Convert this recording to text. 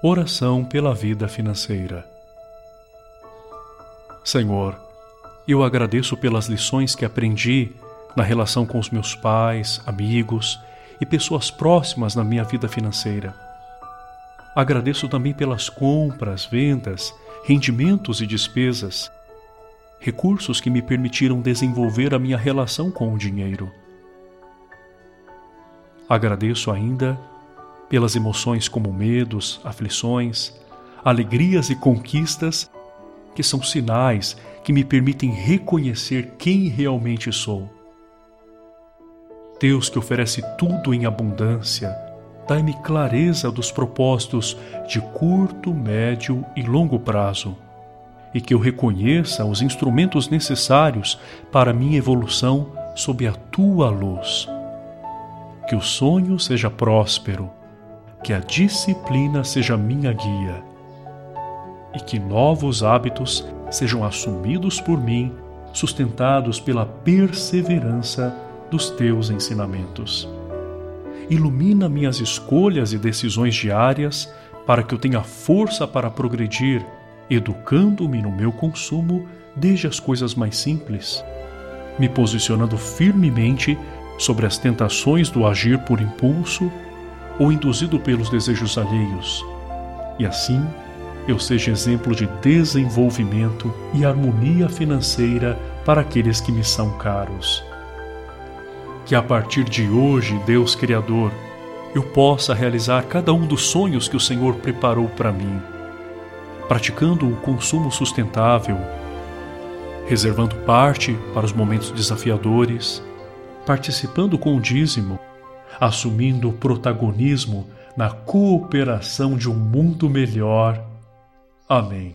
Oração pela vida financeira. Senhor, eu agradeço pelas lições que aprendi na relação com os meus pais, amigos e pessoas próximas na minha vida financeira. Agradeço também pelas compras, vendas, rendimentos e despesas, recursos que me permitiram desenvolver a minha relação com o dinheiro. Agradeço ainda pelas emoções como medos, aflições, alegrias e conquistas, que são sinais que me permitem reconhecer quem realmente sou. Deus que oferece tudo em abundância, dai-me clareza dos propósitos de curto, médio e longo prazo, e que eu reconheça os instrumentos necessários para minha evolução sob a tua luz. Que o sonho seja próspero, que a disciplina seja minha guia e que novos hábitos sejam assumidos por mim, sustentados pela perseverança dos teus ensinamentos. Ilumina minhas escolhas e decisões diárias para que eu tenha força para progredir, educando-me no meu consumo desde as coisas mais simples, me posicionando firmemente sobre as tentações do agir por impulso ou induzido pelos desejos alheios, e assim eu seja exemplo de desenvolvimento e harmonia financeira para aqueles que me são caros. Que a partir de hoje, Deus Criador, eu possa realizar cada um dos sonhos que o Senhor preparou para mim, praticando o consumo sustentável, reservando parte para os momentos desafiadores, participando com o dízimo assumindo o protagonismo na cooperação de um mundo melhor. Amém.